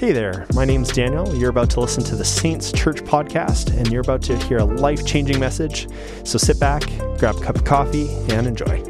Hey there, my name's Daniel. You're about to listen to the Saints Church podcast, and you're about to hear a life changing message. So sit back, grab a cup of coffee, and enjoy.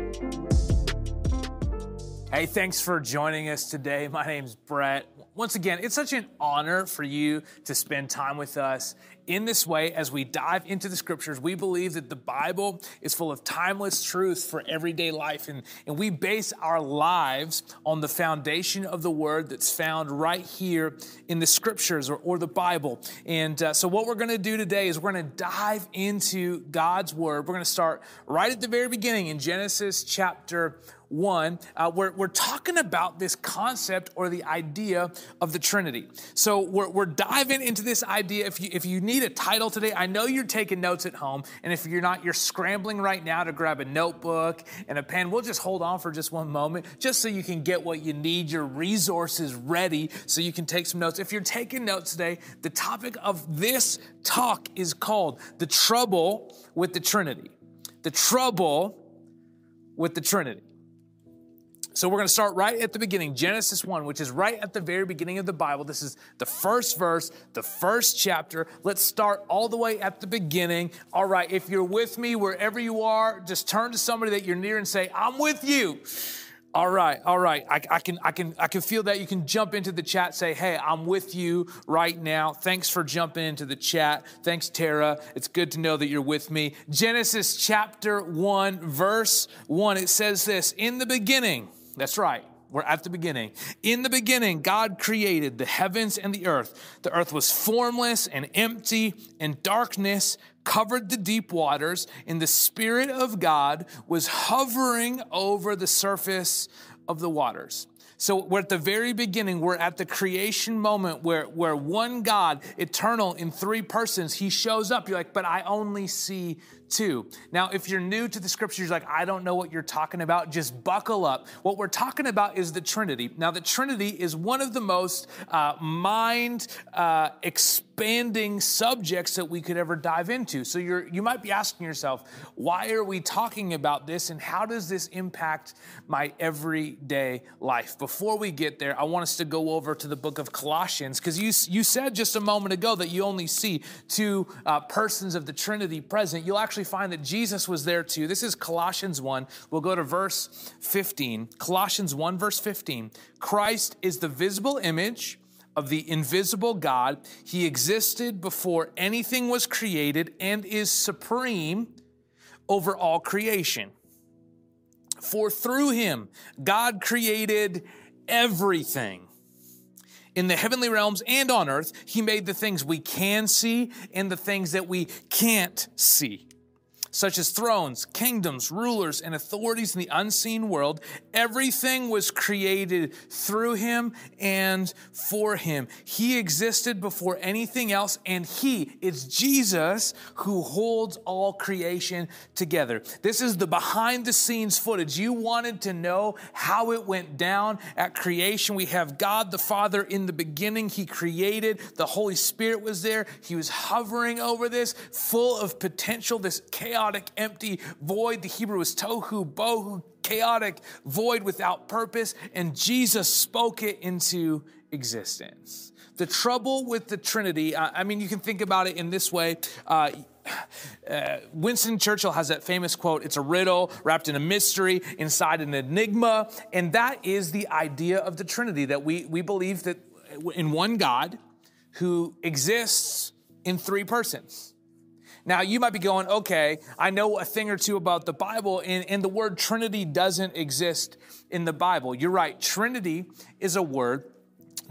Hey, thanks for joining us today. My name's Brett. Once again, it's such an honor for you to spend time with us in this way as we dive into the scriptures. We believe that the Bible is full of timeless truth for everyday life, and, and we base our lives on the foundation of the word that's found right here in the scriptures or, or the Bible. And uh, so, what we're going to do today is we're going to dive into God's word. We're going to start right at the very beginning in Genesis chapter 1, uh, we're, we're talking about this concept or the idea of the Trinity. So we're, we're diving into this idea. If you, if you need a title today, I know you're taking notes at home. And if you're not, you're scrambling right now to grab a notebook and a pen. We'll just hold on for just one moment, just so you can get what you need, your resources ready, so you can take some notes. If you're taking notes today, the topic of this talk is called The Trouble with the Trinity. The Trouble with the Trinity. So we're going to start right at the beginning, Genesis 1, which is right at the very beginning of the Bible. This is the first verse, the first chapter. Let's start all the way at the beginning. All right, if you're with me wherever you are, just turn to somebody that you're near and say, I'm with you. All right, all right. I, I, can, I can, I can feel that. You can jump into the chat, say, "Hey, I'm with you right now." Thanks for jumping into the chat. Thanks, Tara. It's good to know that you're with me. Genesis chapter one, verse one. It says this: In the beginning. That's right. We're at the beginning. In the beginning, God created the heavens and the earth. The earth was formless and empty, and darkness covered the deep waters, and the Spirit of God was hovering over the surface of the waters. So we're at the very beginning, we're at the creation moment where, where one God, eternal in three persons, he shows up. You're like, but I only see Now, if you're new to the scriptures, like, I don't know what you're talking about, just buckle up. What we're talking about is the Trinity. Now, the Trinity is one of the most uh, mind uh, expanding subjects that we could ever dive into. So you're, you might be asking yourself, why are we talking about this and how does this impact my everyday life? Before we get there, I want us to go over to the book of Colossians because you, you said just a moment ago that you only see two uh, persons of the Trinity present. You'll actually actually find that Jesus was there too. This is Colossians 1. We'll go to verse 15. Colossians 1, verse 15. Christ is the visible image of the invisible God. He existed before anything was created and is supreme over all creation. For through him, God created everything in the heavenly realms and on earth. He made the things we can see and the things that we can't see such as thrones, kingdoms, rulers, and authorities in the unseen world. Everything was created through him and for him. He existed before anything else, and he, it's Jesus who holds all creation together. This is the behind the scenes footage. You wanted to know how it went down at creation. We have God the Father in the beginning. He created, the Holy Spirit was there. He was hovering over this, full of potential, this chaos chaotic, empty void. The Hebrew is tohu, bohu, chaotic, void without purpose. And Jesus spoke it into existence. The trouble with the Trinity, I mean, you can think about it in this way. Uh, uh, Winston Churchill has that famous quote it's a riddle wrapped in a mystery, inside an enigma. And that is the idea of the Trinity that we, we believe that in one God who exists in three persons. Now, you might be going, okay, I know a thing or two about the Bible, and, and the word Trinity doesn't exist in the Bible. You're right. Trinity is a word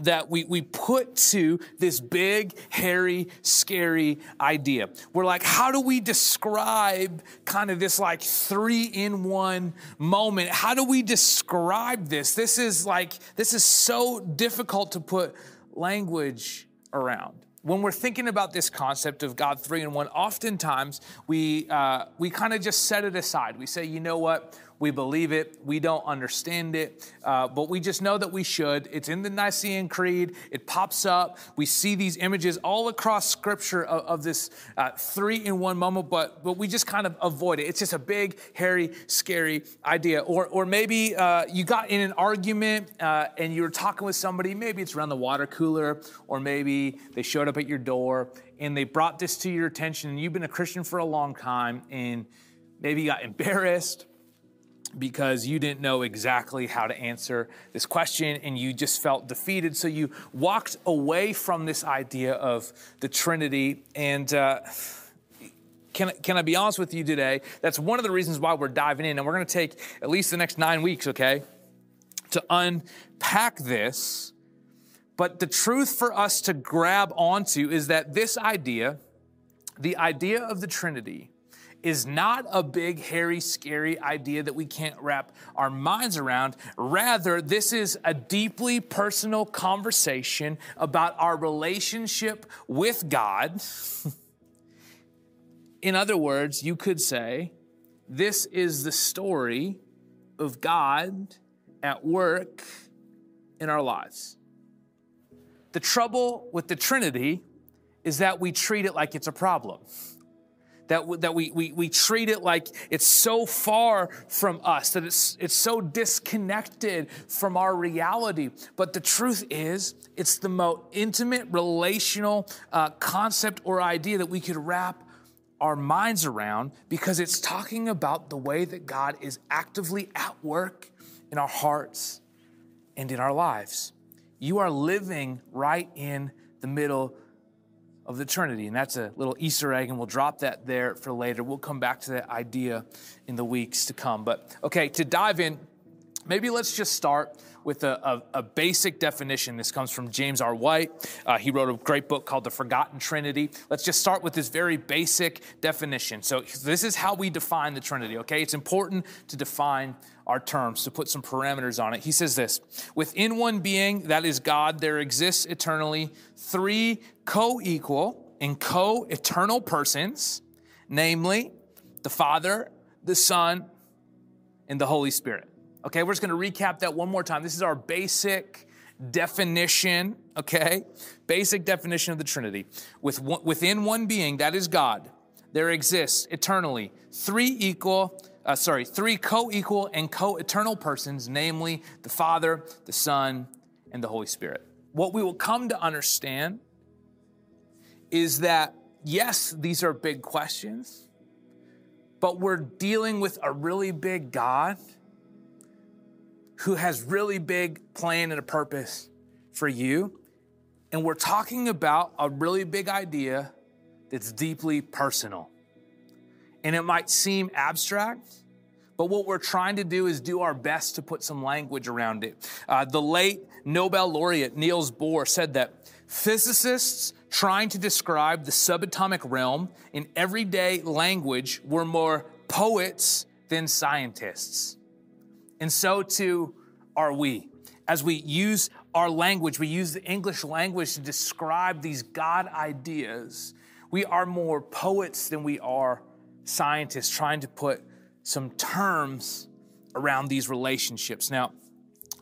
that we, we put to this big, hairy, scary idea. We're like, how do we describe kind of this like three in one moment? How do we describe this? This is like, this is so difficult to put language around when we're thinking about this concept of God three in one, oftentimes we, uh, we kind of just set it aside. We say, you know what? We believe it. We don't understand it, uh, but we just know that we should. It's in the Nicene Creed. It pops up. We see these images all across Scripture of, of this uh, three in one moment, but but we just kind of avoid it. It's just a big, hairy, scary idea. Or or maybe uh, you got in an argument uh, and you were talking with somebody. Maybe it's around the water cooler, or maybe they showed up at your door and they brought this to your attention. And you've been a Christian for a long time, and maybe you got embarrassed because you didn't know exactly how to answer this question and you just felt defeated. So you walked away from this idea of the Trinity. And uh, can, can I be honest with you today? That's one of the reasons why we're diving in. And we're going to take at least the next nine weeks, okay, to unpack this. But the truth for us to grab onto is that this idea, the idea of the Trinity, is not a big, hairy, scary idea that we can't wrap our minds around. Rather, this is a deeply personal conversation about our relationship with God. In other words, you could say, this is the story of God at work in our lives. The trouble with the Trinity is that we treat it like it's a problem that, that we, we, we treat it like it's so far from us, that it's, it's so disconnected from our reality. But the truth is, it's the most intimate relational uh, concept or idea that we could wrap our minds around because it's talking about the way that God is actively at work in our hearts and in our lives. You are living right in the middle of the Trinity. And that's a little Easter egg, and we'll drop that there for later. We'll come back to that idea in the weeks to come. But okay, to dive in, maybe let's just start with a, a, a basic definition. This comes from James R. White. Uh, he wrote a great book called The Forgotten Trinity. Let's just start with this very basic definition. So, this is how we define the Trinity, okay? It's important to define our terms, to put some parameters on it. He says this Within one being, that is God, there exists eternally three co equal and co eternal persons, namely the Father, the Son, and the Holy Spirit. Okay, we're just gonna recap that one more time. This is our basic definition, okay? Basic definition of the Trinity. With one, within one being, that is God, there exists eternally three equal, uh, sorry, three co-equal and co-eternal persons, namely the Father, the Son, and the Holy Spirit. What we will come to understand is that, yes, these are big questions, but we're dealing with a really big God who has really big plan and a purpose for you. And we're talking about a really big idea that's deeply personal. And it might seem abstract, but what we're trying to do is do our best to put some language around it. Uh, the late Nobel laureate Niels Bohr said that physicists trying to describe the subatomic realm in everyday language were more poets than scientists. And so too are we. As we use our language, we use the English language to describe these God ideas. We are more poets than we are scientists, trying to put some terms around these relationships. Now,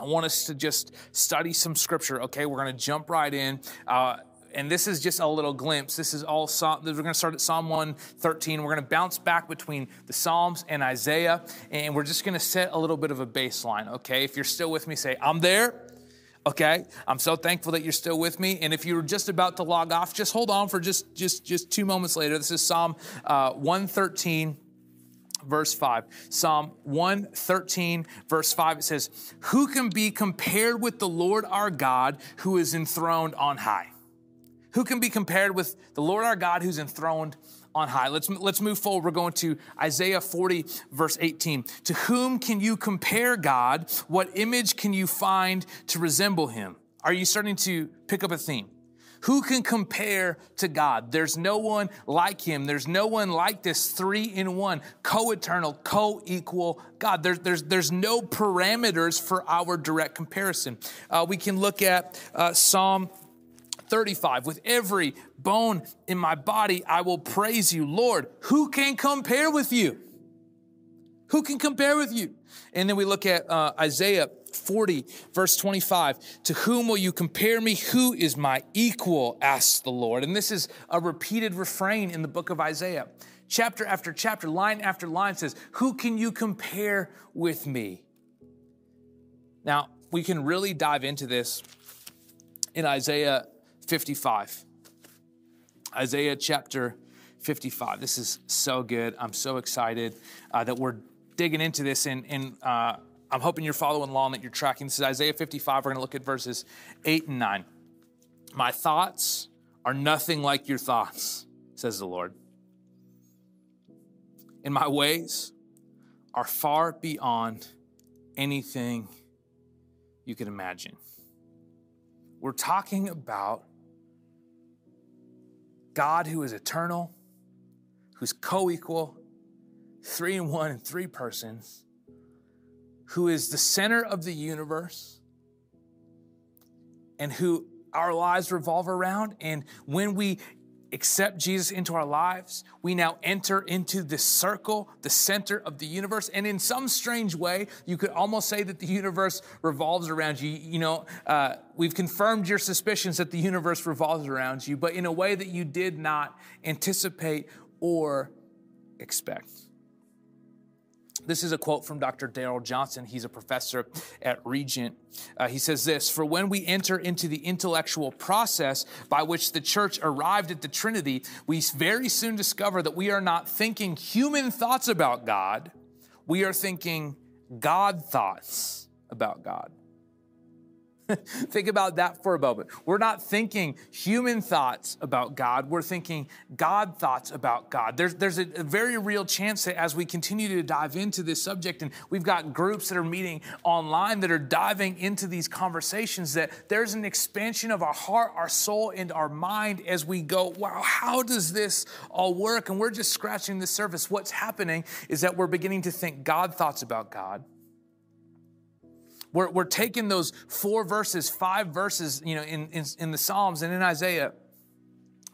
I want us to just study some scripture, okay? We're going to jump right in. Uh, and this is just a little glimpse. This is all we're going to start at Psalm 113. We're going to bounce back between the Psalms and Isaiah, and we're just going to set a little bit of a baseline, okay? If you're still with me, say, I'm there. Okay, I'm so thankful that you're still with me. And if you're just about to log off, just hold on for just just just two moments later. This is Psalm uh, 113 verse 5. Psalm 113, verse 5, it says, Who can be compared with the Lord our God who is enthroned on high? Who can be compared with the Lord our God who's enthroned on high? Let's, let's move forward. We're going to Isaiah 40, verse 18. To whom can you compare God? What image can you find to resemble him? Are you starting to pick up a theme? Who can compare to God? There's no one like him. There's no one like this three in one, co eternal, co equal God. There's, there's, there's no parameters for our direct comparison. Uh, we can look at uh, Psalm 35. With every bone in my body, I will praise you. Lord, who can compare with you? Who can compare with you? And then we look at uh, Isaiah 40, verse 25. To whom will you compare me? Who is my equal? asks the Lord. And this is a repeated refrain in the book of Isaiah. Chapter after chapter, line after line says, Who can you compare with me? Now, we can really dive into this in Isaiah 55. Isaiah chapter 55. This is so good. I'm so excited uh, that we're digging into this, and, uh, I'm hoping you're following along, that you're tracking. This is Isaiah 55. We're going to look at verses 8 and 9. My thoughts are nothing like your thoughts, says the Lord. And my ways are far beyond anything you can imagine. We're talking about God who is eternal, who's co equal, three in one and three persons, who is the center of the universe, and who our lives revolve around. And when we accept Jesus into our lives, we now enter into this circle, the center of the universe. And in some strange way, you could almost say that the universe revolves around you. You know, uh, we've confirmed your suspicions that the universe revolves around you, but in a way that you did not anticipate or expect. This is a quote from Dr. Darrell Johnson. He's a professor at Regent. Uh, he says this For when we enter into the intellectual process by which the church arrived at the Trinity, we very soon discover that we are not thinking human thoughts about God, we are thinking God thoughts about God. Think about that for a moment. We're not thinking human thoughts about God, we're thinking God thoughts about God. There's, there's a, a, very real chance that as we continue to dive into this subject, and we've got groups that are meeting online that are diving into these conversations, that there's an expansion of our heart, our soul, and our mind as we go, wow, how does this all work? And we're just scratching the surface. What's happening is that we're beginning to think God thoughts about God we're, we're taking those four verses, five verses, you know, in, in, in the Psalms and in Isaiah,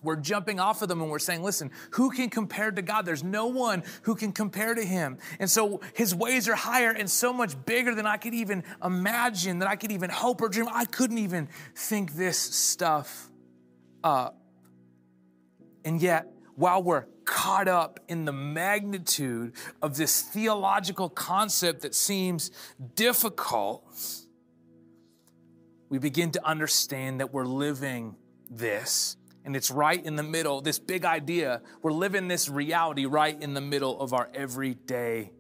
we're jumping off of them and we're saying, listen, who can compare to God? There's no one who can compare to him. And so his ways are higher and so much bigger than I could even imagine, that I could even hope or dream. I couldn't even think this stuff up. And yet, while we're caught up in the magnitude of this theological concept that seems difficult, we begin to understand that we're living this. And it's right in the middle, this big idea. We're living this reality right in the middle of our everyday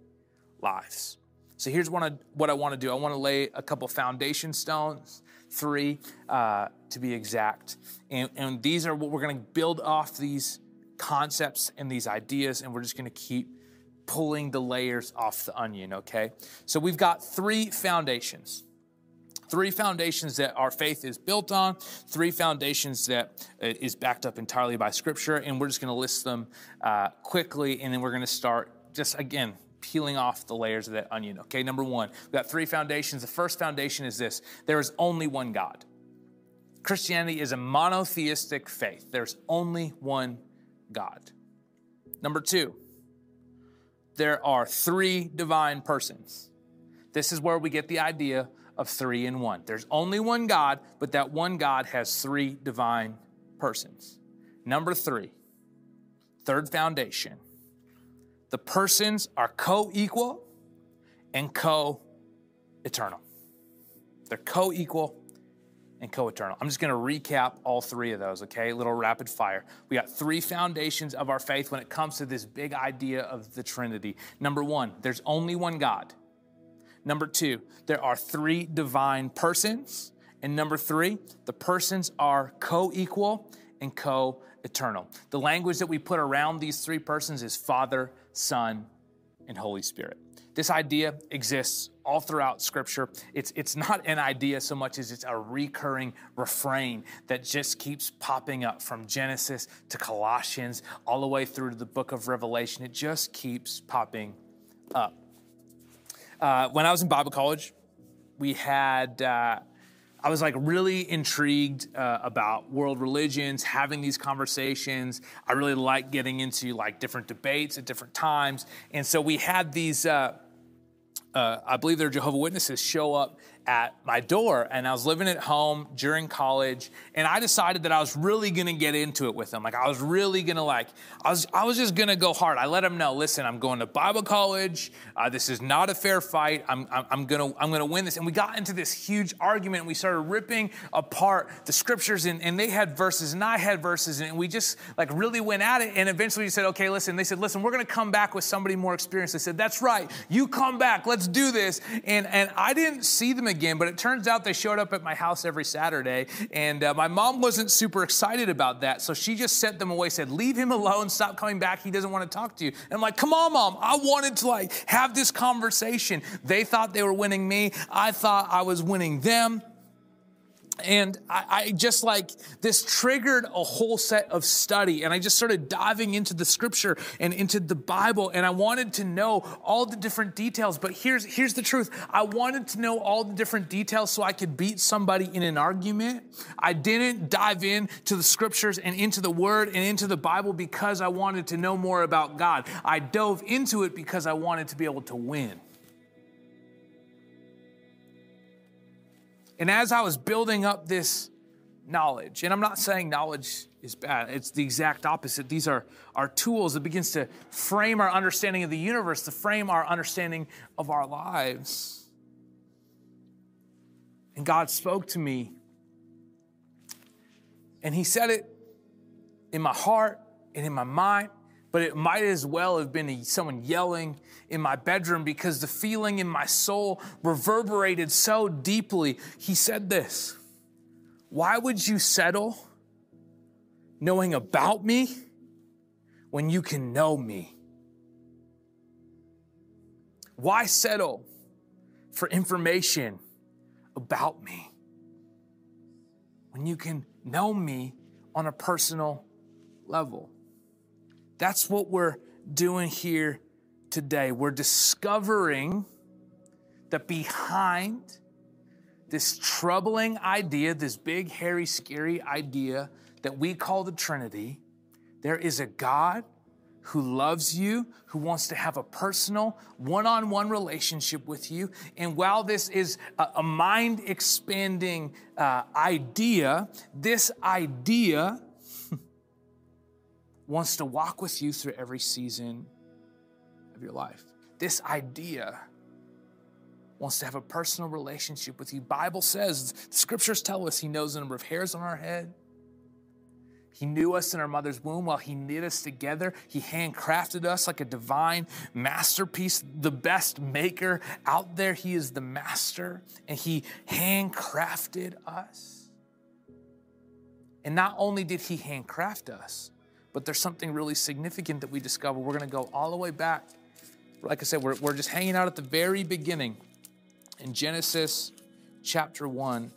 lives. So here's what I, what I want to do I want to lay a couple foundation stones, three uh, to be exact. And, and these are what we're going to build off these concepts and these ideas, and we're just going to keep pulling the layers off the onion, okay? So we've got three foundations. Three foundations that our faith is built on, three foundations that uh, backed up entirely by Scripture, and we're just going to list them uh, quickly, and then we're going to start just again peeling off the layers of that onion. Okay, number one, we've got three foundations. The first foundation is this there is only one God. Christianity is a monotheistic faith, there's only one God. Number two, there are three divine persons. This is where we get the idea of three in one. There's only one God, but that one God has three divine persons. Number three, third foundation, the persons are co equal and co eternal. They're co equal and co eternal. I'm just going to recap all three of those, okay? A little rapid fire. We got three foundations of our faith when it comes to this big idea of the Trinity. Number one, there's only one God. Number two, there are three divine persons. And number three, the persons are co equal and co eternal. The language that we put around these three persons is Father, Son, and Holy Spirit. This idea exists all throughout Scripture. It's, it's not an idea so much as it's a recurring refrain that just keeps popping up from Genesis to Colossians, all the way through to the book of Revelation. It just keeps popping up. Uh, when I was in Bible college, we had. Uh, I was like really intrigued uh, about world religions, having these conversations. I really like getting into like different debates at different times. And so we had these, uh, uh, I believe they're Jehovah Witnesses, show up at my door and I was living at home during college and I decided that I was really to get into it with them. Like I was really to like I was I was just to go hard. I let them know, "Listen, I'm going to Bible college. Uh, this is not a fair fight. I'm I'm, I'm to I'm to win this." And we got into this huge argument. And We started ripping apart the scriptures and, and they had verses and I had verses and we just like really went at it and eventually we said, "Okay, listen." They said, "Listen, we're to come back with somebody more experienced." I said, "That's right. You come back. Let's do this." And and I didn't see them again, but it turns out they showed up at my house every Saturday. And uh, my mom wasn't super excited about that. So she just sent them away, said, Leave him alone, stop coming back. He doesn't want to talk to you. And I'm like, Come on, mom. I wanted to like have this conversation. They thought they were winning me, I thought I was winning them and I, I, just like this triggered a whole set of study and i just started diving into the scripture and into the bible and i wanted to know all the different details. But here's here's the truth. I wanted to know all the different details so i could beat somebody in an argument. I didn't dive into the scriptures and into the word and into the bible because i wanted to know more about god. I dove into it because i wanted to be able to win And as I was building up this knowledge, and I'm not saying knowledge is bad, it's the exact opposite. These are our tools that begins to frame our understanding of the universe, to frame our understanding of our lives. And God spoke to me. And He said it in my heart and in my mind but it might as well have been someone yelling in my bedroom because the feeling in my soul reverberated so deeply. He said this Why would you settle knowing about me when you can know me? Why settle for information about me when you can know me on a personal level? That's what we're doing here today. We're discovering that behind this troubling idea, this big, hairy, scary idea that we call the Trinity, there is a God who loves you, who wants to have a personal, one on one relationship with you. And while this is a, mind expanding uh, idea, this idea wants to walk with you through every season of your life. This idea wants to have a personal relationship with you. Bible says, the scriptures tell us he knows the number of hairs on our head. He knew us in our mother's womb while he knit us together. He handcrafted us like a divine masterpiece, the best maker out there. He is the master, and he handcrafted us. And not only did he handcraft us, but there's something really significant that we discover. We're going to go all the way back. Like I said, we're, we're just hanging out at the very beginning in Genesis chapter 1.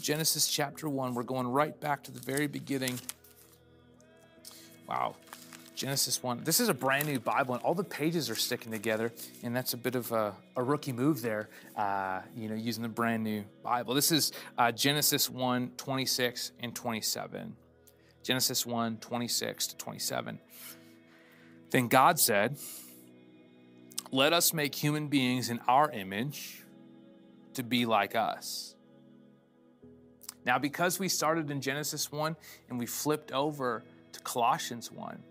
Genesis chapter 1. We're going right back to the very beginning. Wow. Genesis 1. This is a brand new Bible, and all the pages are sticking together, and that's a bit of a, a rookie move there, uh, you know, using the brand new Bible. This is uh, Genesis 1 26 and 27. Genesis 1 26 to 27. Then God said, Let us make human beings in our image to be like us. Now, because we started in Genesis 1 and we flipped over to Colossians 1,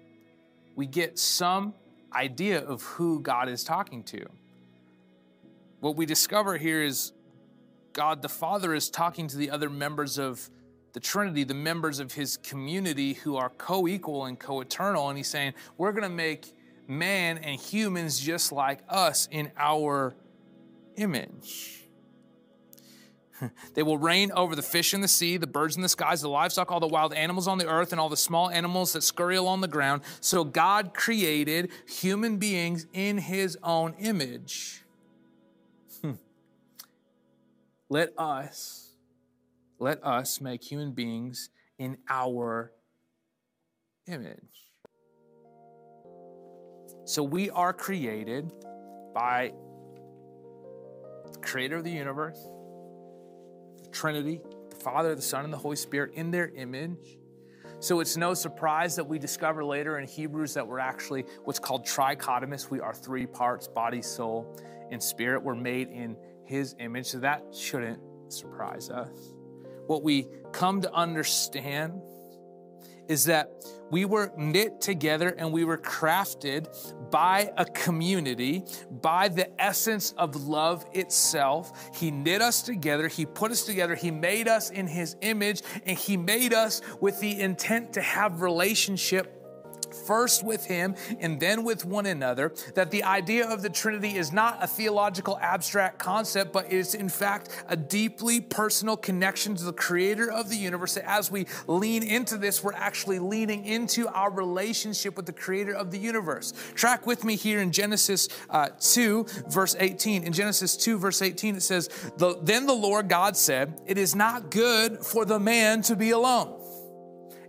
we get some idea of who God is talking to. What we discover here is God the Father is talking to the other members of the Trinity, the members of his community who are co equal and co eternal. And he's saying, we're going to make man and humans just like us in our image. They will reign over the fish in the sea, the birds in the skies, the livestock, all the wild animals on the earth, and all the small animals that scurry along the ground. So God created human beings in his own image. Hmm. Let us let us make human beings in our image. So we are created by the creator of the universe, the Trinity, the Father, the Son, and the Holy Spirit in their image So it's no surprise that we discover later in Hebrews that we're actually what's called trichotomous. We are three parts body, soul, and spirit. We're made in his image. So that shouldn't surprise us. What we come to understand is that we were knit together and we were crafted by a community, by the essence of love itself. He knit us together, He put us together, He made us in His image, and He made us with the intent to have relationship first with Him and then with one another, that the idea of the Trinity is not a theological abstract concept, but is in fact a deeply personal connection to the Creator of the universe. That as we lean into this, we're actually leaning into our relationship with the Creator of the universe. Track with me here in Genesis uh, 2, verse 18. In Genesis 2, verse 18, it says, Then the Lord God said, It is not good for the man to be alone.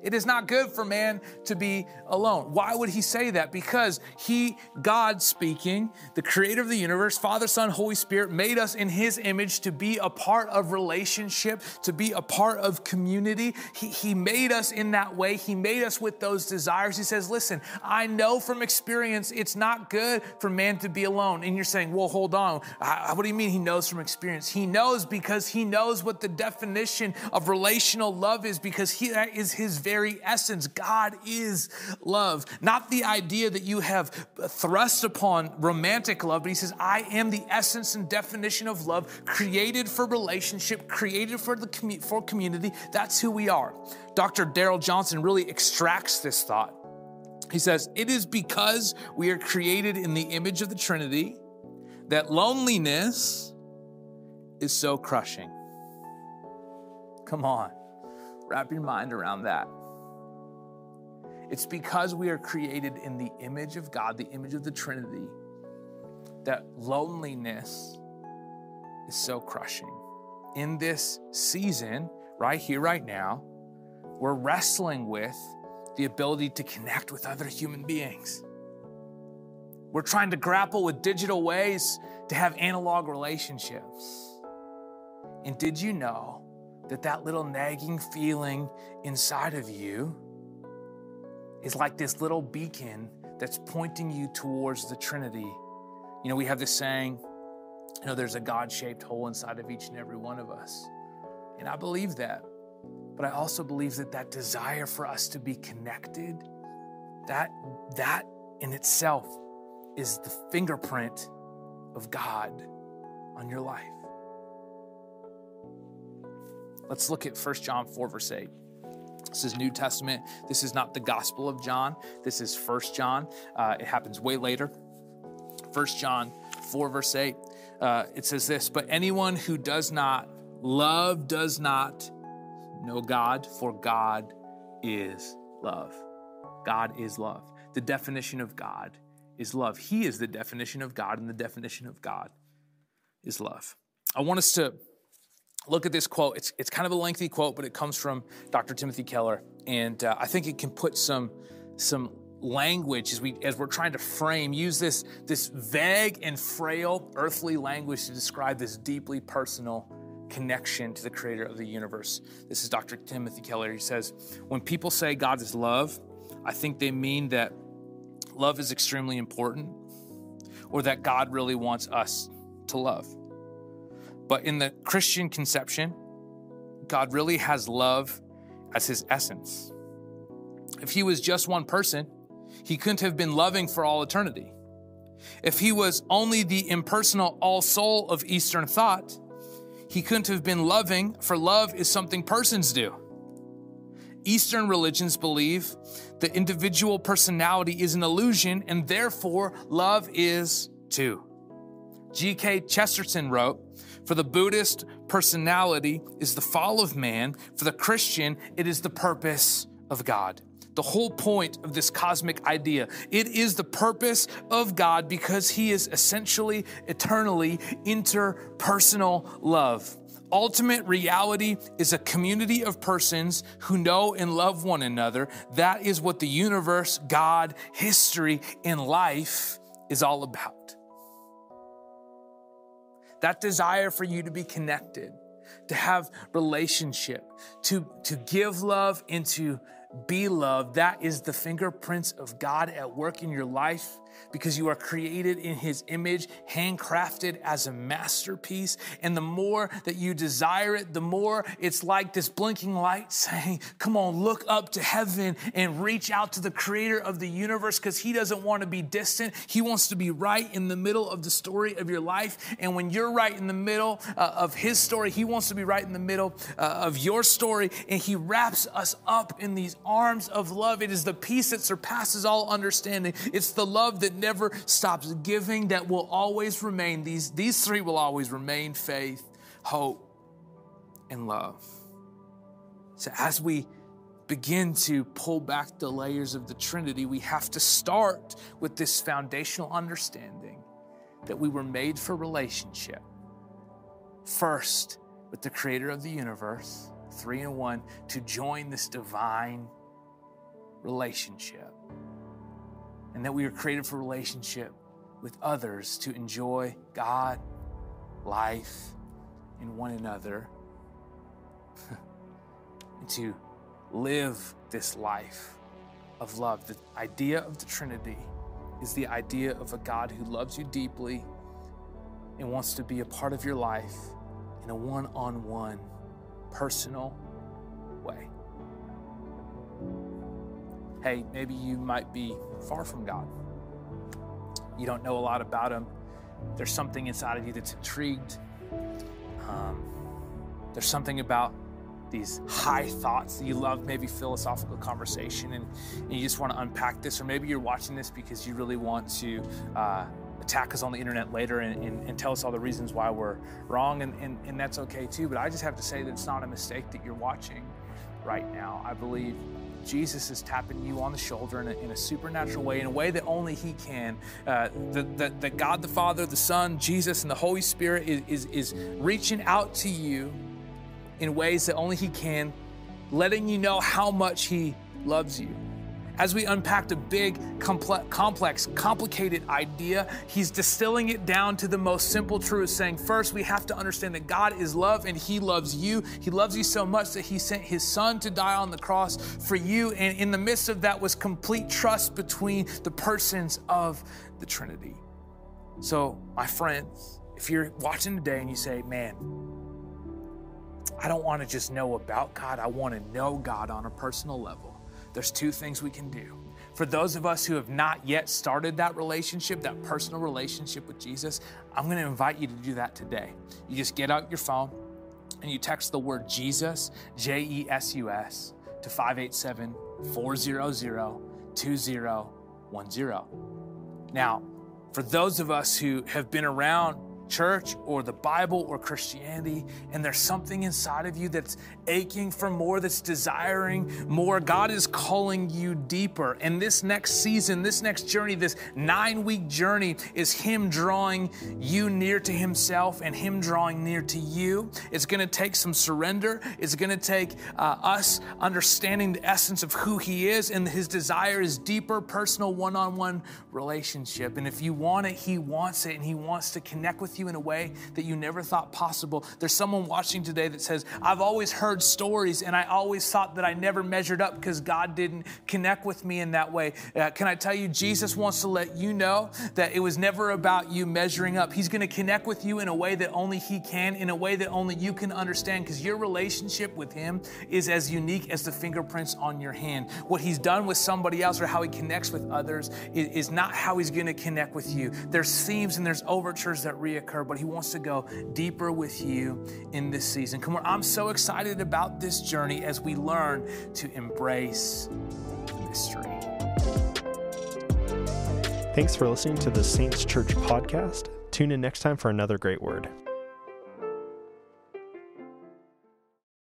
It is not good for man to be alone. Why would he say that? Because he, God speaking, the creator of the universe, Father, Son, Holy Spirit, made us in his image to be a part of relationship, to be a part of community. He, he made us in that way. He made us with those desires. He says, Listen, I know from experience it's not good for man to be alone. And you're saying, Well, hold on. What do you mean he knows from experience? He knows because he knows what the definition of relational love is because he, that is his very very essence. God is love. Not the idea that you have thrust upon romantic love, but He says, I am the essence and definition of love, created for relationship, created for the for community. That's who we are. Dr. Darrell Johnson really extracts this thought. He says, It is because we are created in the image of the Trinity that loneliness is so crushing. Come on, wrap your mind around that. It's because we are created in the image of God, the image of the Trinity, that loneliness is so crushing. In this season, right here, right now, we're wrestling with the ability to connect with other human beings. We're trying to grapple with digital ways to have analog relationships. And did you know that that little nagging feeling inside of you is like this little beacon that's pointing you towards the Trinity. You know, we have this saying, you know, there's a God shaped hole inside of each and every one of us. And I believe that. But I also believe that that desire for us to be connected, that, that in itself is the fingerprint of God on your life. Let's look at 1 John 4, verse 8. This is New Testament. This is not the Gospel of John. This is First John. Uh, it happens way later. First John 4, verse 8. Uh, it says this But anyone who does not love does not know God, for God is love. God is love. The definition of God is love. He is the definition of God, and the definition of God is love. I want us to look at this quote. It's, it's kind of a lengthy quote, but it comes from Dr. Timothy Keller. And uh, I think it can put some, some language as, we, as we're trying to frame, use this, this vague and frail earthly language to describe this deeply personal connection to the creator of the universe. This is Dr. Timothy Keller. He says, When people say God is love, I think they mean that love is extremely important or that God really wants us to love. But in the Christian conception, God really has love as his essence. If he was just one person, he couldn't have been loving for all eternity. If he was only the impersonal all soul of Eastern thought, he couldn't have been loving, for love is something persons do. Eastern religions believe the individual personality is an illusion, and therefore love is too. G.K. Chesterton wrote, For the Buddhist, personality is the fall of man. For the Christian, it is the purpose of God. The whole point of this cosmic idea. It is the purpose of God because He is essentially, eternally interpersonal love. Ultimate reality is a community of persons who know and love one another. That is what the universe, God, history, and life is all about that desire for you to be connected, to have relationship, to, to give love and to be loved. That is the fingerprints of God at work in your life because you are created in his image, handcrafted as a masterpiece. And the more that you desire it, the more it's like this blinking light saying, Come on, look up to heaven and reach out to the creator of the universe because he doesn't want to be distant. He wants to be right in the middle of the story of your life. And when you're right in the middle uh, of his story, he wants to be right in the middle uh, of your story. And he wraps us up in these arms of love. It is the peace that surpasses all understanding. It's the love that never stops giving, that will always remain. These, these three will always remain faith, hope, and love. So as we begin to pull back the layers of the Trinity, we have to start with this foundational understanding that we were made for relationship. First, with the creator of the universe, three in one, to join this divine relationship and that we are created for relationship with others to enjoy God, life, and one another, and to live this life of love. The idea of the Trinity is the idea of a God who loves you deeply and wants to be a part of your life in a one on one, personal hey, maybe you might be far from God. You don't know a lot about Him. There's something inside of you that's intrigued. Um, there's something about these high thoughts that you love, maybe philosophical conversation, and, and, you just want to unpack this. Or maybe you're watching this because you really want to uh, attack us on the internet later and, and, and, tell us all the reasons why we're wrong, and, and that's okay too. But I just have to say that it's not a mistake that you're watching right now. I believe Jesus is tapping you on the shoulder in a, in a supernatural way, in a way that only He can. Uh, the, God the Father, the Son, Jesus, and the Holy Spirit is, is, is reaching out to you in ways that only He can, letting you know how much He loves you. As we unpacked a big, complex, complicated idea, he's distilling it down to the most simple truth, saying, first, we have to understand that God is love and he loves you. He loves you so much that he sent his son to die on the cross for you. And in the midst of that was complete trust between the persons of the Trinity. So, my friends, if you're watching today and you say, man, I don't want to just know about God, I want to know God on a personal level there's two things we can do. For those of us who have not yet started that relationship, that personal relationship with Jesus, I'm to invite you to do that today. You just get out your phone and you text the word Jesus, J E S U S, to 587 400 2010. Now, for those of us who have been around church or the Bible or Christianity, and there's something inside of you that's aching for more, that's desiring more. God is calling you deeper. And this next season, this next journey, this nine week journey is Him drawing you near to Himself and Him drawing near to you. It's going to take some surrender, it's going to take uh, us understanding the essence of who He is, and His desire is deeper, personal, one on one relationship. And if you want it, He wants it, and He wants to connect with you you in a way that you never thought possible. There's someone watching today that says, I've always heard stories and I always thought that I never measured up because God didn't connect with me in that way. Uh, can I tell you, Jesus wants to let you know that it was never about you measuring up. He's going to connect with you in a way that only He can, in a way that only you can understand because your relationship with Him is as unique as the fingerprints on your hand. What He's done with somebody else or how He connects with others is, is not how He's going to connect with you. There's themes and there's overtures that reoccur occur, but He wants to go deeper with you in this season. Come on, I'm so excited about this journey as we learn to embrace mystery. Thanks for listening to the Saints Church podcast. Tune in next time for another great word.